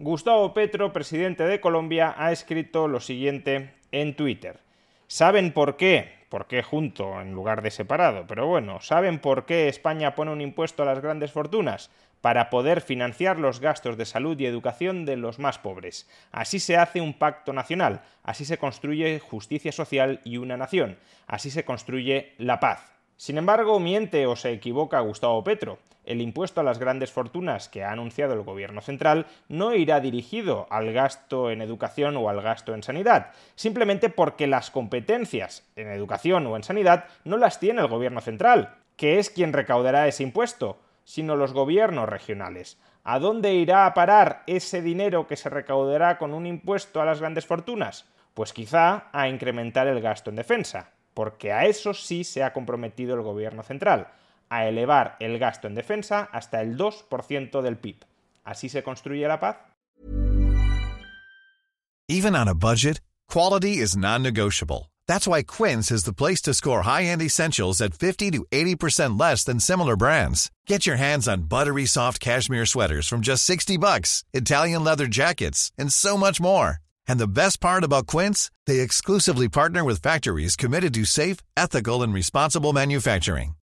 Gustavo Petro, presidente de Colombia, ha escrito lo siguiente en Twitter. ¿Saben por qué? ¿Por qué junto en lugar de separado? Pero bueno, ¿saben por qué España pone un impuesto a las grandes fortunas? Para poder financiar los gastos de salud y educación de los más pobres. Así se hace un pacto nacional, así se construye justicia social y una nación, así se construye la paz. Sin embargo, miente o se equivoca Gustavo Petro. El impuesto a las grandes fortunas que ha anunciado el gobierno central no irá dirigido al gasto en educación o al gasto en sanidad, simplemente porque las competencias en educación o en sanidad no las tiene el gobierno central, que es quien recaudará ese impuesto, sino los gobiernos regionales. ¿A dónde irá a parar ese dinero que se recaudará con un impuesto a las grandes fortunas? Pues quizá a incrementar el gasto en defensa porque a eso sí se ha comprometido el gobierno central, a elevar el gasto en defensa hasta el 2% del PIB. ¿Así se construye la paz? Even on a budget, quality is non-negotiable. That's why Quince is the place to score high-end essentials at 50 to 80% less than similar brands. Get your hands on buttery soft cashmere sweaters from just 60 bucks, Italian leather jackets, and so much more. And the best part about Quince, they exclusively partner with factories committed to safe, ethical and responsible manufacturing.